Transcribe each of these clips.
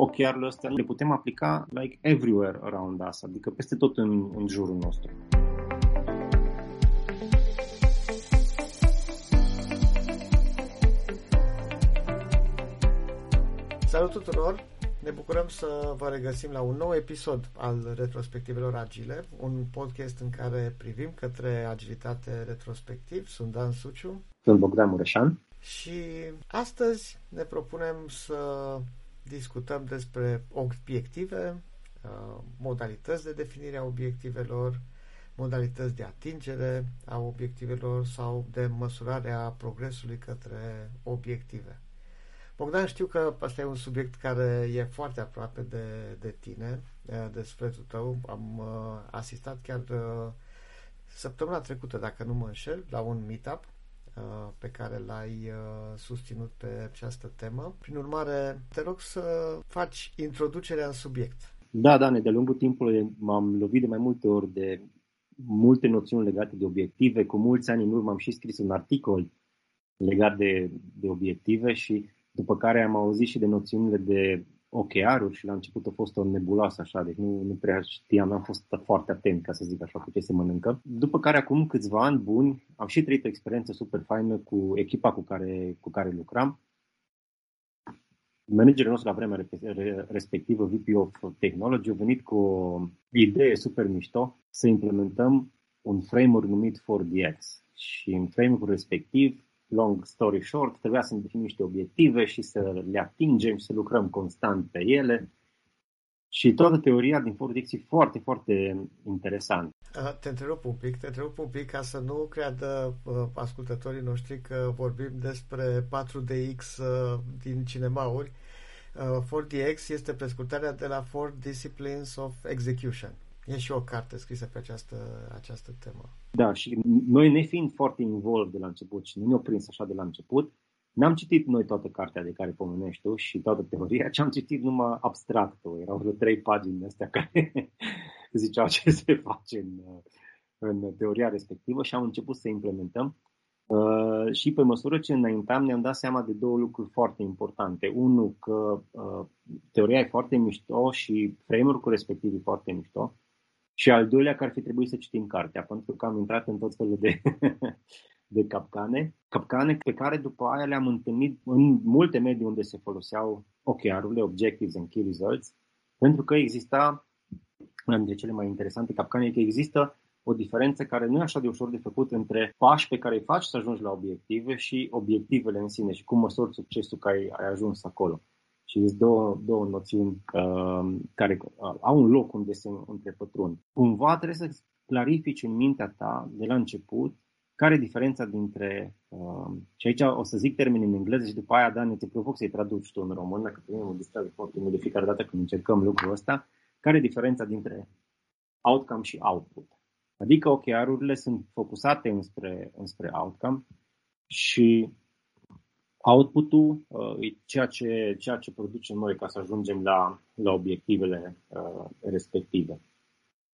occhiarele astea le putem aplica like everywhere around us, adică peste tot în, în jurul nostru. Salut tuturor! Ne bucurăm să vă regăsim la un nou episod al Retrospectivelor Agile, un podcast în care privim către agilitate retrospectiv. Sunt Dan Suciu. Sunt Bogdan Mureșan. Și astăzi ne propunem să discutăm despre obiective, uh, modalități de definire a obiectivelor, modalități de atingere a obiectivelor sau de măsurare a progresului către obiective. Bogdan, știu că asta e un subiect care e foarte aproape de, de tine, de sufletul tău. Am uh, asistat chiar uh, săptămâna trecută, dacă nu mă înșel, la un meetup uh, pe care l-ai susținut pe această temă. Prin urmare, te rog să faci introducerea în subiect. Da, Dane, de lungul timpului m-am lovit de mai multe ori de multe noțiuni legate de obiective. Cu mulți ani în urmă am și scris un articol legat de, de obiective și după care am auzit și de noțiunile de ochearuri și la început a fost o nebuloasă așa, deci nu, nu prea știam, am fost foarte atent, ca să zic așa, cu ce se mănâncă. După care acum câțiva ani buni am și trăit o experiență super faină cu echipa cu care, cu care lucram. Managerul nostru la vremea respectivă, VP of Technology, a venit cu o idee super mișto să implementăm un framework numit 4DX. Și în framework respectiv long story short, trebuia să ne definim niște obiective și să le atingem și să lucrăm constant pe ele. Și toată teoria din Fordex e foarte, foarte interesant. Te întrerup un pic, te întrerup un pic ca să nu creadă uh, ascultătorii noștri că vorbim despre 4DX uh, din cinemauri. Uh, 4DX este prescurtarea de la Four Disciplines of Execution. E și o carte scrisă pe această, această temă. Da, și noi ne fiind foarte involved de la început și nu ne-au prins așa de la început, N-am citit noi toată cartea de care pomenești tu și toată teoria, ci am citit numai abstractul. Erau vreo trei pagini astea care ziceau ce se face în, în teoria respectivă și am început să implementăm. Uh, și pe măsură ce înaintam ne-am dat seama de două lucruri foarte importante. Unul, că uh, teoria e foarte mișto și framework-ul respectiv e foarte mișto. Și al doilea că ar fi trebuit să citim cartea, pentru că am intrat în tot felul de, de capcane, capcane pe care după aia le-am întâlnit în multe medii unde se foloseau OKR-urile, Objectives and Key Results, pentru că exista, una dintre cele mai interesante capcane, e că există o diferență care nu e așa de ușor de făcut între pași pe care îi faci să ajungi la obiective și obiectivele în sine și cum măsori succesul că ai, ai ajuns acolo. Și sunt două, două noțiuni uh, care uh, au un loc unde se întrepătrund. Cumva trebuie să clarifici în mintea ta de la început care e diferența dintre, uh, și aici o să zic termeni în engleză și după aia, Dan, te provoc să-i traduci tu în română, că pe mine mă distrage foarte mult de fiecare dată când încercăm lucrul ăsta, care e diferența dintre outcome și output. Adică OKR-urile sunt focusate înspre, înspre outcome și output-ul uh, e ceea ce, ceea ce producem noi ca să ajungem la, la obiectivele uh, respective.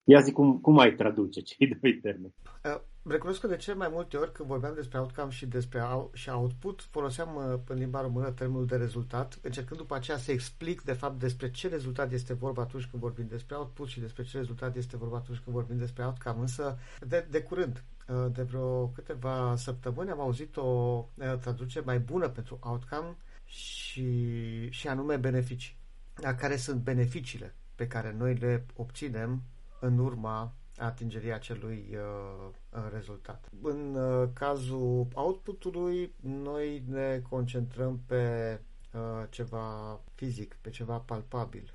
Ia zi cum, cum ai traduce cei doi termeni? Uh, recunosc că de cel mai multe ori când vorbeam despre outcome și despre out, și output, foloseam uh, în limba română termenul de rezultat, încercând după aceea să explic de fapt despre ce rezultat este vorba atunci când vorbim despre output și despre ce rezultat este vorba atunci când vorbim despre outcome. Însă, de, de curând, Uh, de vreo câteva săptămâni am auzit o uh, traducere mai bună pentru outcome și, și anume beneficii. Care sunt beneficiile pe care noi le obținem în urma atingerii acelui uh, rezultat. În uh, cazul outputului, noi ne concentrăm pe uh, ceva fizic, pe ceva palpabil.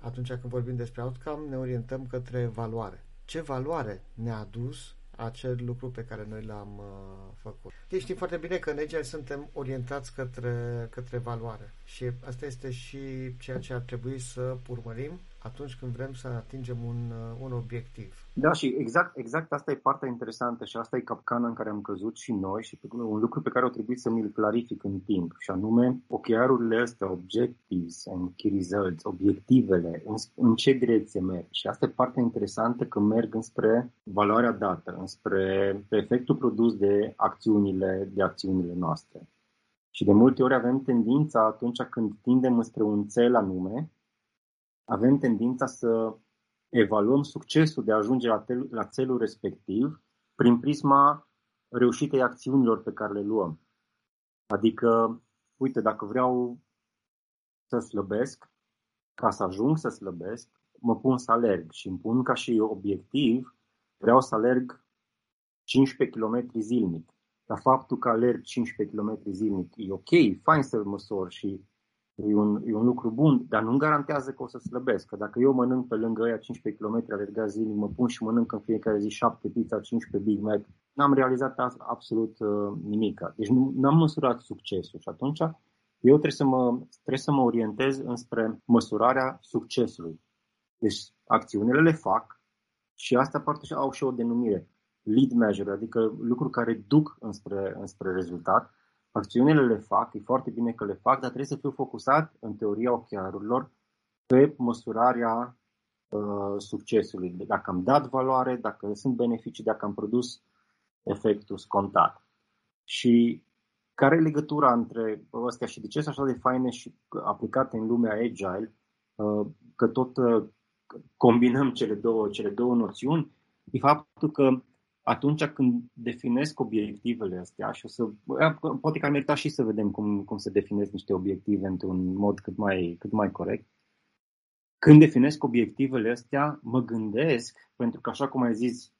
Atunci când vorbim despre outcome, ne orientăm către valoare. Ce valoare ne-a adus acel lucru pe care noi l-am uh, făcut. Deci știm foarte bine că în Agile suntem orientați către, către valoare și asta este și ceea ce ar trebui să urmărim atunci când vrem să atingem un, uh, un obiectiv. Da, și exact, exact asta e partea interesantă și asta e capcana în care am căzut și noi și un lucru pe care o trebuie să mi-l clarific în timp și anume ochiarurile astea, objectives and key results, obiectivele, în, în ce direcție merg. Și asta e partea interesantă că merg înspre valoarea dată, înspre efectul produs de acțiunile, de acțiunile noastre. Și de multe ori avem tendința, atunci când tindem spre un cel anume, avem tendința să evaluăm succesul de a ajunge la, tel, la țelul respectiv prin prisma reușitei acțiunilor pe care le luăm. Adică, uite, dacă vreau să slăbesc, ca să ajung să slăbesc, mă pun să alerg și îmi pun ca și obiectiv, vreau să alerg 15 km zilnic. Dar faptul că alerg 15 km zilnic e ok, fain să-l măsor și e un, e un lucru bun, dar nu garantează că o să slăbesc. Că dacă eu mănânc pe lângă aia 15 km alergat zilnic, mă pun și mănânc în fiecare zi 7 pizza, 15 Big Mac, n-am realizat absolut uh, nimic. Deci nu am măsurat succesul și atunci eu trebuie să mă, trebuie să mă orientez înspre măsurarea succesului. Deci acțiunile le fac și asta poate au și o denumire. Lead measure, adică lucruri care duc înspre, înspre rezultat. Acțiunile le fac, e foarte bine că le fac, dar trebuie să fiu focusat, în teoria ochiarurilor, pe măsurarea uh, succesului. Dacă am dat valoare, dacă sunt beneficii, dacă am produs efectul scontat. Și care e legătura între astea și de ce sunt așa de faine și aplicate în lumea agile, uh, că tot uh, combinăm cele două, cele două noțiuni, e faptul că atunci când definesc obiectivele astea și o să, poate că ar merita și să vedem cum, cum se definesc niște obiective într-un mod cât mai, cât mai corect. Când definesc obiectivele astea, mă gândesc, pentru că așa cum ai zis,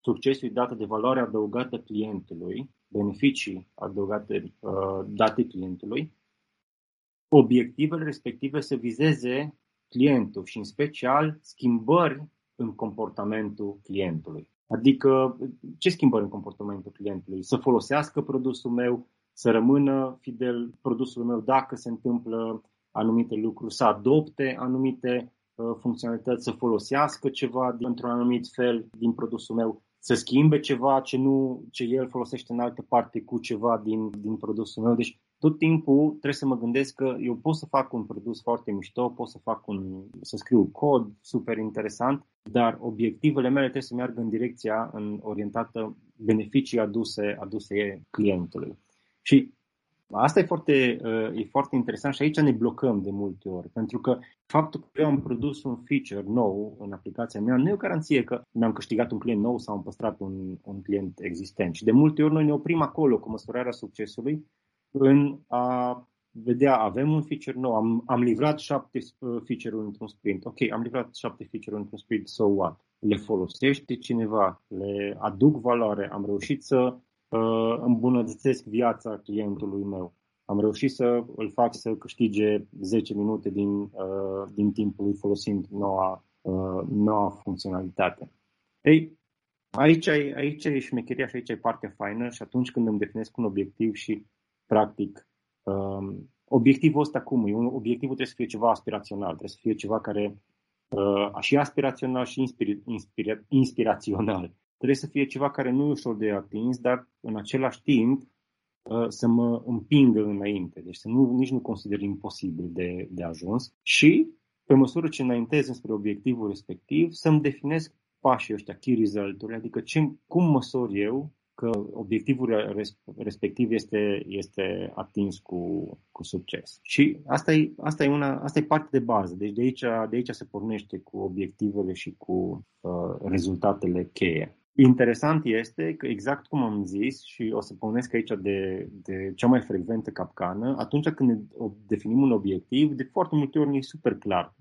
succesul e dată de valoare adăugată clientului, beneficii adăugate uh, date clientului, obiectivele respective să vizeze clientul și în special schimbări în comportamentul clientului. Adică ce schimbări în comportamentul clientului? Să folosească produsul meu, să rămână fidel produsul meu dacă se întâmplă anumite lucruri, să adopte anumite uh, funcționalități, să folosească ceva într-un anumit fel din produsul meu să schimbe ceva ce, nu, ce el folosește în altă parte cu ceva din, din produsul meu. Deci tot timpul trebuie să mă gândesc că eu pot să fac un produs foarte mișto, pot să fac un, să scriu cod super interesant, dar obiectivele mele trebuie să meargă în direcția în orientată beneficii aduse, aduse clientului. Și Asta e foarte, uh, e foarte interesant și aici ne blocăm de multe ori, pentru că faptul că eu am produs un feature nou în aplicația mea nu e o garanție că mi-am câștigat un client nou sau am păstrat un, un client existent. Și de multe ori noi ne oprim acolo cu măsurarea succesului în a vedea, avem un feature nou, am, am livrat șapte uh, feature-uri într-un sprint. Ok, am livrat șapte feature-uri într-un sprint, so what? Le folosește cineva, le aduc valoare, am reușit să uh, îmbunătățesc viața clientului meu. Am reușit să îl fac să câștige 10 minute din, uh, din timpul lui folosind noua, uh, noua funcționalitate. Ei, aici, e, aici e șmecheria și aici e partea faină și atunci când îmi definesc un obiectiv și practic um, obiectivul ăsta cum e? Obiectivul trebuie să fie ceva aspirațional, trebuie să fie ceva care uh, și aspirațional și inspira, inspira, inspirațional. Trebuie să fie ceva care nu e ușor de atins, dar în același timp uh, să mă împingă înainte. Deci să nu, nici nu consider imposibil de, de ajuns. Și pe măsură ce înaintez spre obiectivul respectiv, să-mi definesc pașii ăștia, key result adică ce, cum măsor eu că obiectivul respectiv este, este atins cu, cu succes. Și asta e, asta, e una, asta e parte de bază. Deci de aici, de aici se pornește cu obiectivele și cu uh, rezultatele cheie. Interesant este că exact cum am zis și o să pornesc aici de, de cea mai frecventă capcană, atunci când ne definim un obiectiv, de foarte multe ori nu e super clar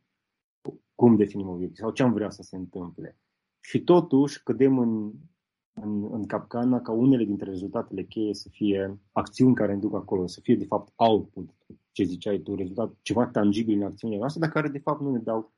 cum definim obiectiv sau ce am vrea să se întâmple. Și totuși cădem în, în, în capcana ca unele dintre rezultatele cheie să fie acțiuni care ne duc acolo, să fie de fapt output, ce ziceai tu, rezultat, ceva tangibil în acțiunile noastre, dar care de fapt nu ne dau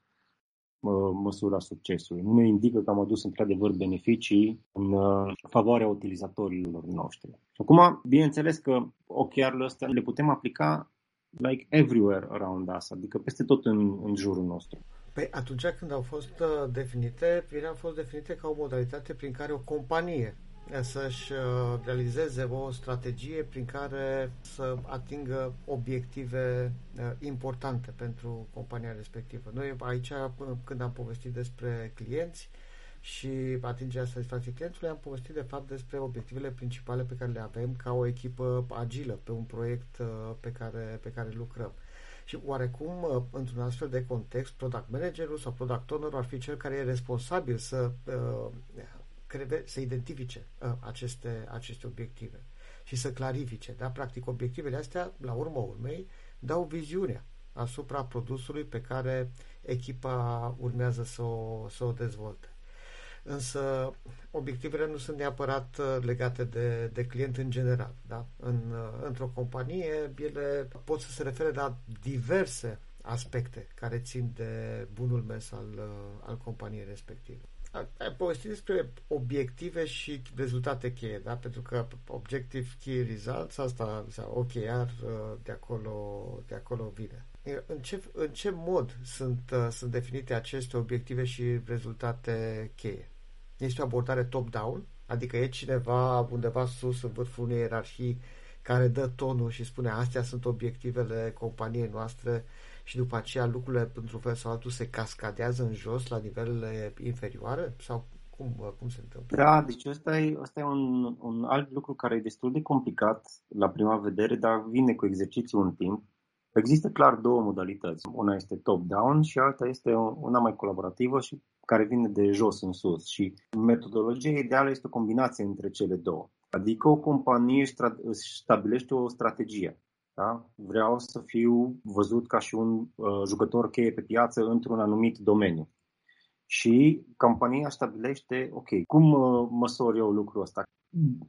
măsura succesului. Nu ne indică că am adus într-adevăr beneficii în uh, favoarea utilizatorilor noștri. Și acum, bineînțeles că occhiarele astea le putem aplica like everywhere around us, adică peste tot în, în jurul nostru. Păi atunci când au fost uh, definite, ele au fost definite ca o modalitate prin care o companie să-și uh, realizeze o strategie prin care să atingă obiective uh, importante pentru compania respectivă. Noi aici, când am povestit despre clienți, și atingerea satisfacției clientului, am povestit de fapt despre obiectivele principale pe care le avem ca o echipă agilă pe un proiect uh, pe care, pe care lucrăm. Și oarecum, uh, într-un astfel de context, product managerul sau product owner ar fi cel care e responsabil să, uh, crede, să identifice aceste, aceste obiective și să clarifice. Da? Practic, obiectivele astea, la urmă urmei, dau viziunea asupra produsului pe care echipa urmează să o, să o dezvolte. Însă obiectivele nu sunt neapărat uh, legate de, de client în general. Da? În, uh, într-o companie, ele pot să se refere la diverse aspecte care țin de bunul mers al, uh, al companiei respective. Ai povestit despre obiective și rezultate cheie, da? Pentru că Objective Key Results, asta, sau OKR, de acolo, de acolo vine. În ce, în ce mod sunt, sunt definite aceste obiective și rezultate cheie? Este o abordare top-down, adică e cineva undeva sus, în vârful unei ierarhii, care dă tonul și spune astea sunt obiectivele companiei noastre și după aceea lucrurile, într-un fel sau altul, se cascadează în jos la nivelele inferioare? Sau cum, cum se întâmplă? Da, deci ăsta e, ăsta e un, un alt lucru care e destul de complicat la prima vedere, dar vine cu exercițiu în timp. Există clar două modalități. Una este top-down și alta este una mai colaborativă și care vine de jos în sus. Și metodologia ideală este o combinație între cele două. Adică o companie își stabilește o strategie. Da? Vreau să fiu văzut ca și un uh, jucător cheie pe piață într-un anumit domeniu. Și compania stabilește, ok, cum uh, măsor eu lucrul ăsta?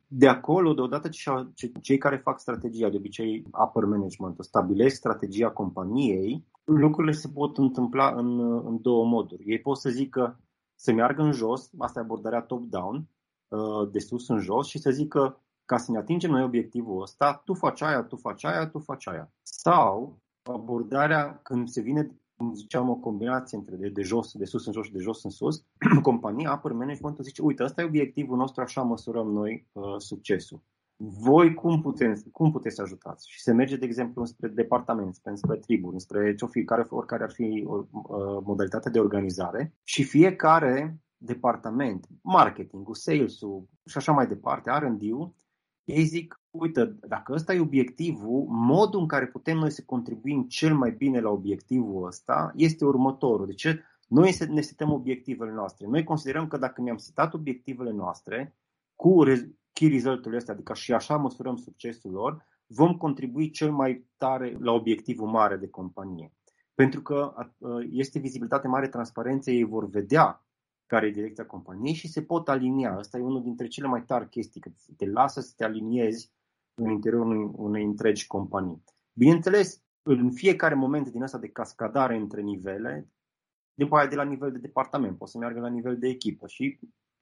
de acolo, deodată ce cei care fac strategia, de obicei upper management, stabilesc strategia companiei, lucrurile se pot întâmpla în, în două moduri. Ei pot să zică să meargă în jos, asta e abordarea top-down, uh, de sus în jos, și să zică ca să ne atingem noi obiectivul ăsta, tu faci aia, tu faci aia, tu faci aia. Sau abordarea când se vine cum ziceam, o combinație între de, de jos, de sus în jos și de jos în sus, compania upper management zice, uite, ăsta e obiectivul nostru, așa măsurăm noi uh, succesul. Voi cum, puteți, cum puteți să ajutați? Și se merge, de exemplu, spre departament, spre triburi, spre ce fi, care, oricare ar fi uh, modalitatea de organizare și fiecare departament, marketingul, sales-ul și așa mai departe, R&D-ul, ei zic, uite, dacă ăsta e obiectivul, modul în care putem noi să contribuim cel mai bine la obiectivul ăsta este următorul. Deci noi ne setăm obiectivele noastre. Noi considerăm că dacă ne-am setat obiectivele noastre cu key result-ul ăsta, adică și așa măsurăm succesul lor, vom contribui cel mai tare la obiectivul mare de companie. Pentru că este vizibilitate mare, transparență, ei vor vedea care e direcția companiei și se pot alinia. Asta e unul dintre cele mai tari chestii, că te lasă să te aliniezi în interiorul unei, unei întregi companii. Bineînțeles, în fiecare moment din asta de cascadare între nivele, după aia de la nivel de departament, poți să meargă la nivel de echipă și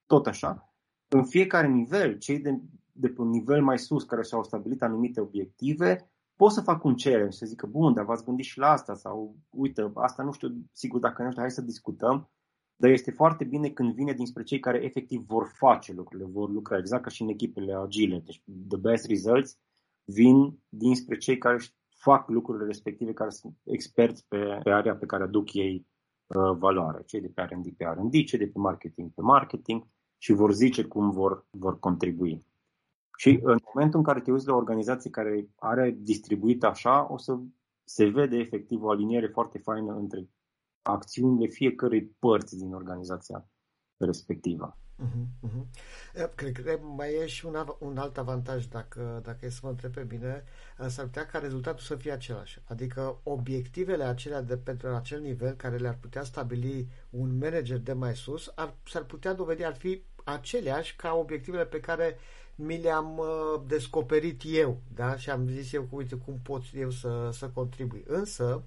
tot așa. În fiecare nivel, cei de, de pe un nivel mai sus care și-au stabilit anumite obiective, pot să fac un challenge, să zică, bun, dar v-ați gândit și la asta sau, uite, asta nu știu, sigur, dacă nu știu, hai să discutăm dar este foarte bine când vine dinspre cei care efectiv vor face lucrurile, vor lucra, exact ca și în echipele agile. Deci the best results vin dinspre cei care fac lucrurile respective, care sunt experți pe, pe area pe care aduc ei uh, valoare. Cei de pe R&D pe R&D, cei de pe marketing pe marketing și vor zice cum vor, vor contribui. Și în momentul în care te uiți la o organizație care are distribuit așa, o să se vede efectiv o aliniere foarte faină între acțiunile fiecărei părți din organizația respectivă. Uh-huh, uh-huh. Cred că mai e și un, un alt avantaj, dacă, dacă e să mă întreb pe mine, s-ar putea ca rezultatul să fie același. Adică obiectivele acelea de pentru acel nivel care le-ar putea stabili un manager de mai sus ar, s-ar putea dovedi ar fi aceleași ca obiectivele pe care mi le-am uh, descoperit eu, da? Și am zis eu, uite, cum pot eu să, să contribui. Însă, uh,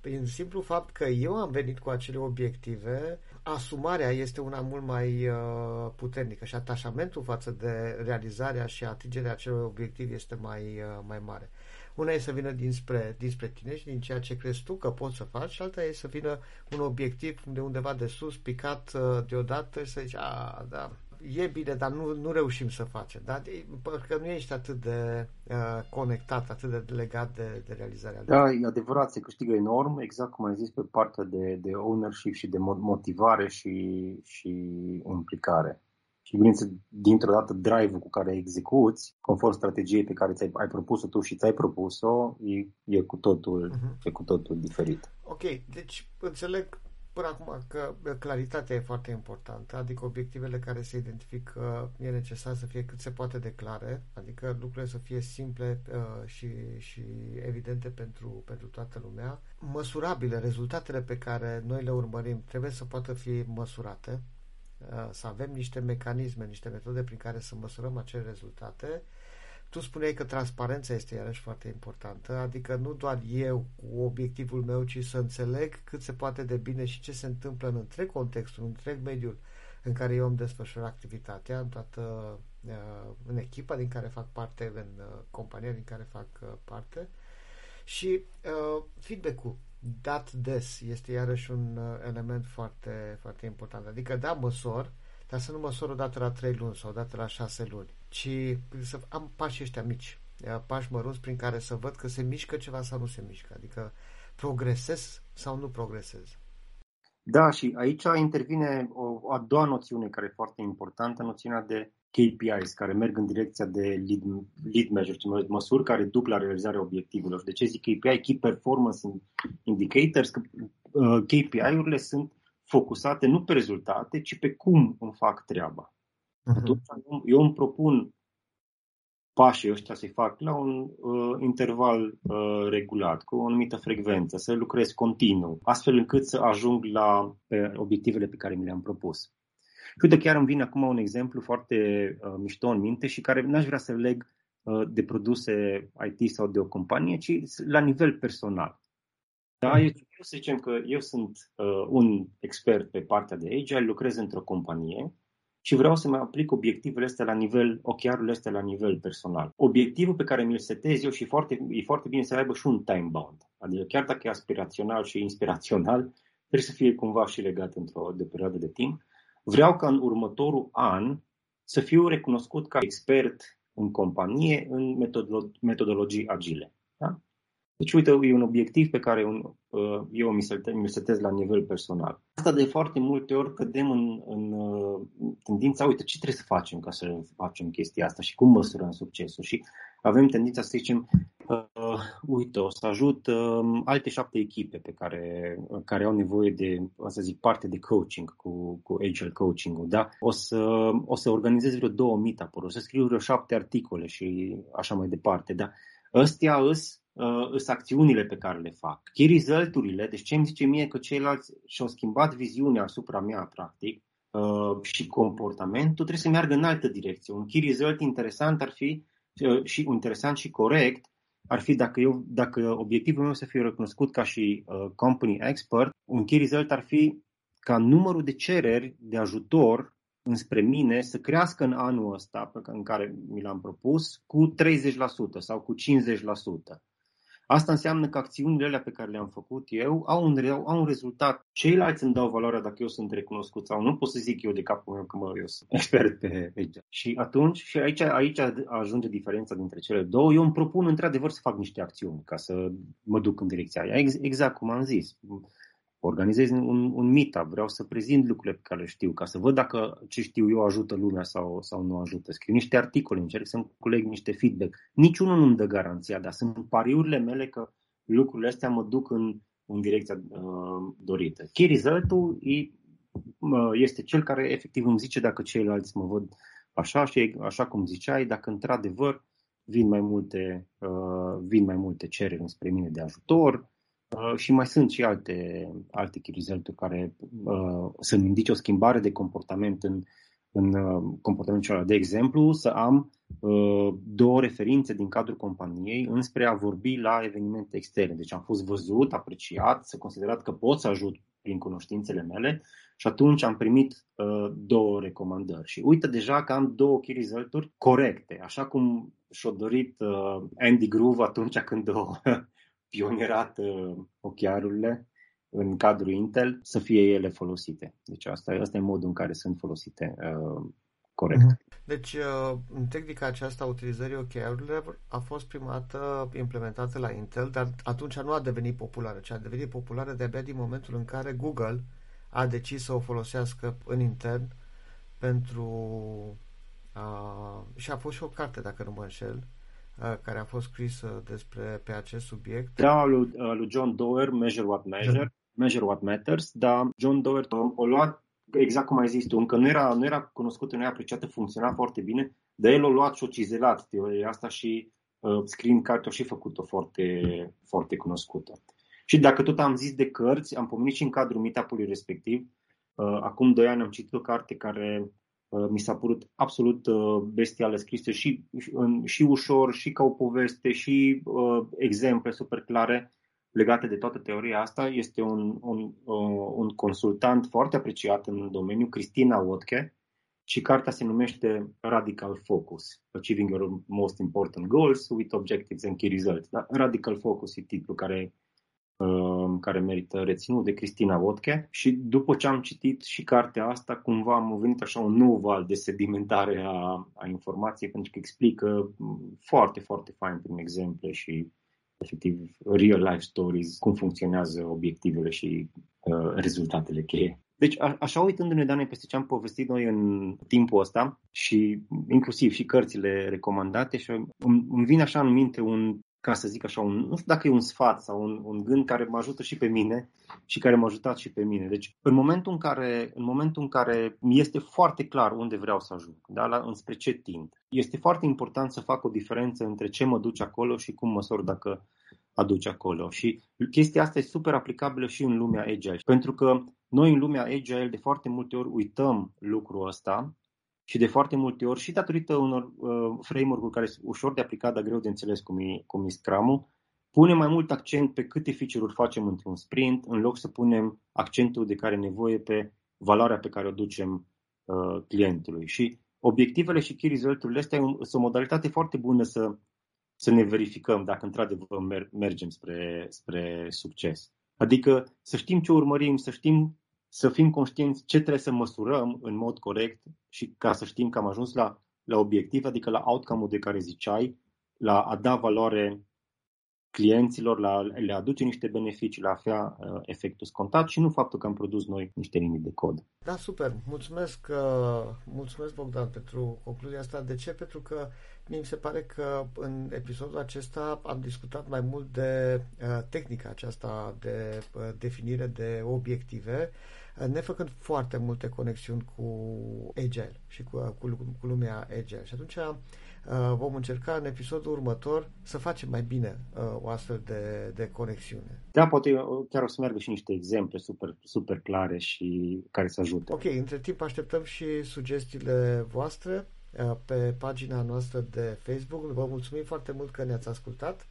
prin simplu fapt că eu am venit cu acele obiective, asumarea este una mult mai uh, puternică și atașamentul față de realizarea și atingerea acelor obiective este mai, uh, mai mare. Una e să vină dinspre, dinspre tine și din ceea ce crezi tu că poți să faci și alta e să vină un obiectiv de undeva de sus, picat uh, deodată și să zici, a, da, e bine, dar nu, nu reușim să facem. Da? Pentru că nu ești atât de uh, conectat, atât de legat de, de realizarea Da, e adevărat, se câștigă enorm, exact cum ai zis, pe partea de, de ownership și de motivare și, și implicare. Și bineînțeles, dintr-o dată, drive-ul cu care execuți, conform strategiei pe care ți-ai ai propus-o tu și ți-ai propus-o, e, e, cu totul, uh-huh. e cu totul diferit. Ok, deci înțeleg până acum că claritatea e foarte importantă, adică obiectivele care se identifică e necesar să fie cât se poate de clare, adică lucrurile să fie simple uh, și, și evidente pentru, pentru toată lumea. Măsurabile, rezultatele pe care noi le urmărim trebuie să poată fi măsurate, uh, să avem niște mecanisme, niște metode prin care să măsurăm acele rezultate. Tu spuneai că transparența este iarăși foarte importantă, adică nu doar eu cu obiectivul meu, ci să înțeleg cât se poate de bine și ce se întâmplă în întreg contextul, în întreg mediul în care eu îmi desfășur activitatea, în toată uh, în echipa din care fac parte, în uh, compania din care fac uh, parte. Și feedback-ul dat des este iarăși un element foarte, foarte important. Adică da, măsor, dar să nu măsor o dată la 3 luni sau o dată la 6 luni, ci să am pașii ăștia mici, pași mărunți prin care să văd că se mișcă ceva sau nu se mișcă, adică progresez sau nu progresez. Da, și aici intervine o a doua noțiune care e foarte importantă, noțiunea de KPIs, care merg în direcția de lead, lead measures, măsuri care duc la realizarea obiectivelor. De ce zic KPI? Key Performance Indicators, că uh, KPI-urile sunt focusate nu pe rezultate, ci pe cum îmi fac treaba. Uh-huh. Atunci eu îmi propun pașii ăștia să-i fac la un uh, interval uh, regulat, cu o anumită frecvență, să lucrez continuu, astfel încât să ajung la pe obiectivele pe care mi le-am propus. Și uite, chiar îmi vine acum un exemplu foarte uh, mișto în minte și care n-aș vrea să leg uh, de produse IT sau de o companie, ci la nivel personal. Da, eu, să zicem că eu sunt uh, un expert pe partea de agile, lucrez într-o companie și vreau să mai aplic obiectivele astea la nivel, ochiarurile astea la nivel personal. Obiectivul pe care mi-l setez eu și foarte, e foarte bine să aibă și un time bound. Adică chiar dacă e aspirațional și inspirațional, trebuie să fie cumva și legat într-o de perioadă de timp. Vreau ca în următorul an să fiu recunoscut ca expert în companie în metodolo- metodologii agile. Da? Deci, uite, e un obiectiv pe care un, uh, eu mi mi setez la nivel personal. Asta de foarte multe ori cădem în, în uh, tendința, uite, ce trebuie să facem ca să facem chestia asta și cum măsurăm succesul. Și avem tendința să zicem, uh, uite, o să ajut uh, alte șapte echipe pe care, care au nevoie de, să zic, parte de coaching cu, cu Agile Coaching-ul, da? O să, o să organizez vreo două meetup o să scriu vreo șapte articole și așa mai departe, da? Ăstea îs uh, sunt acțiunile pe care le fac. Key result-urile, deci ce îmi zice mie că ceilalți și-au schimbat viziunea asupra mea, practic, uh, și comportamentul, trebuie să meargă în altă direcție. Un key result interesant ar fi uh, și interesant și corect ar fi dacă, eu, dacă obiectivul meu să fie recunoscut ca și uh, company expert, un key result ar fi ca numărul de cereri de ajutor înspre mine să crească în anul ăsta în care mi l-am propus cu 30% sau cu 50%. Asta înseamnă că acțiunile alea pe care le-am făcut eu au un, au un rezultat. Ceilalți îmi dau valoarea dacă eu sunt recunoscut sau nu pot să zic eu de capul meu că mă, eu sunt expert pe aici. Și atunci, și aici, aici ajunge diferența dintre cele două. Eu îmi propun într-adevăr să fac niște acțiuni ca să mă duc în direcția aia. Exact cum am zis organizez un, un meetup, vreau să prezint lucrurile pe care le știu, ca să văd dacă ce știu eu ajută lumea sau, sau nu ajută. Scriu niște articole, încerc să-mi coleg niște feedback. Niciunul nu-mi dă garanția, dar sunt pariurile mele că lucrurile astea mă duc în, în direcția uh, dorită. Key result-ul e, uh, este cel care efectiv îmi zice dacă ceilalți mă văd așa și așa cum ziceai, dacă într-adevăr vin mai multe, uh, vin mai multe cereri spre mine de ajutor, Uh, și mai sunt și alte, alte key care uh, să-mi indice o schimbare de comportament în, în uh, comportamentul ăla. De exemplu, să am uh, două referințe din cadrul companiei înspre a vorbi la evenimente externe. Deci am fost văzut, apreciat, să considerat că pot să ajut prin cunoștințele mele și atunci am primit uh, două recomandări. Și uite deja că am două key result corecte, așa cum și-a dorit uh, Andy Groove atunci când o pionierat uh, ochiarurile în cadrul Intel să fie ele folosite. Deci asta, asta e modul în care sunt folosite uh, corect. Uh-huh. Deci, uh, tehnica aceasta a utilizării OKR-urilor a fost prima dată implementată la Intel, dar atunci nu a devenit populară, ci a devenit populară de-abia din momentul în care Google a decis să o folosească în intern pentru... Uh, și a fost și o carte, dacă nu mă înșel, uh, care a fost scrisă despre pe acest subiect. Da, lui, lui John Doerr, Measure What Measure, da. Measure What Matters, dar John Doerr o luat exact cum ai zis tu, încă nu era, nu era cunoscută, nu era apreciată, funcționa foarte bine, dar el o luat și o cizelat teoria asta și uh, Screen Card a și făcut-o foarte, foarte cunoscută. Și dacă tot am zis de cărți, am pomenit și în cadrul meetup respectiv. Uh, acum doi ani am citit o carte care uh, mi s-a părut absolut uh, bestială scrisă și, și ușor, și ca o poveste, și uh, exemple super clare legate de toată teoria asta este un, un, un consultant foarte apreciat în domeniu, Cristina Wotke, și cartea se numește Radical Focus, Achieving Your Most Important Goals with Objectives and Key Results. Da? Radical Focus e titlul care, uh, care merită reținut de Cristina Wotke și după ce am citit și cartea asta, cumva am venit așa un nou val de sedimentare a, a informației, pentru că explică foarte, foarte fain prin exemple și efectiv real life stories, cum funcționează obiectivele și uh, rezultatele cheie. Deci, a, așa uitându-ne, Dane, peste ce am povestit noi în timpul ăsta și inclusiv și cărțile recomandate și îmi, îmi vine așa în minte un ca să zic așa, un, nu știu dacă e un sfat sau un, un gând care mă ajută și pe mine și care m-a ajutat și pe mine. Deci, în momentul în care, în momentul în care mi este foarte clar unde vreau să ajung, da, la, înspre ce tind, este foarte important să fac o diferență între ce mă duce acolo și cum măsor dacă aduce acolo. Și chestia asta e super aplicabilă și în lumea agile. Pentru că noi în lumea agile de foarte multe ori uităm lucrul ăsta și de foarte multe ori, și datorită unor uh, framework-uri care sunt ușor de aplicat, dar greu de înțeles cum e, cum e Scrum-ul, punem mai mult accent pe câte feature-uri facem într-un sprint, în loc să punem accentul de care nevoie pe valoarea pe care o ducem uh, clientului. Și obiectivele și key result-urile astea sunt o modalitate foarte bună să, să ne verificăm dacă într-adevăr mergem spre, spre succes. Adică să știm ce urmărim, să știm să fim conștienți ce trebuie să măsurăm în mod corect și ca să știm că am ajuns la, la obiectiv, adică la outcome-ul de care ziceai, la a da valoare clienților, la le aduce niște beneficii, la a avea uh, efectul scontat și nu faptul că am produs noi niște linii de cod. Da, super. Mulțumesc, uh, mulțumesc Bogdan pentru concluzia asta. De ce? Pentru că mi se pare că în episodul acesta am discutat mai mult de uh, tehnica aceasta de uh, definire de obiective, uh, ne făcând foarte multe conexiuni cu Agile și cu, uh, cu, cu lumea Agile. Și atunci Uh, vom încerca în episodul următor să facem mai bine uh, o astfel de, de conexiune. Da, poate chiar o să meargă și niște exemple super, super clare și care să ajute. Ok, între timp așteptăm și sugestiile voastre uh, pe pagina noastră de Facebook. Vă mulțumim foarte mult că ne-ați ascultat.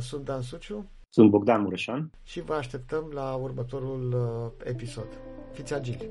Sunt Dan Suciu. Sunt Bogdan Mureșan. Și vă așteptăm la următorul episod. Fiți agili!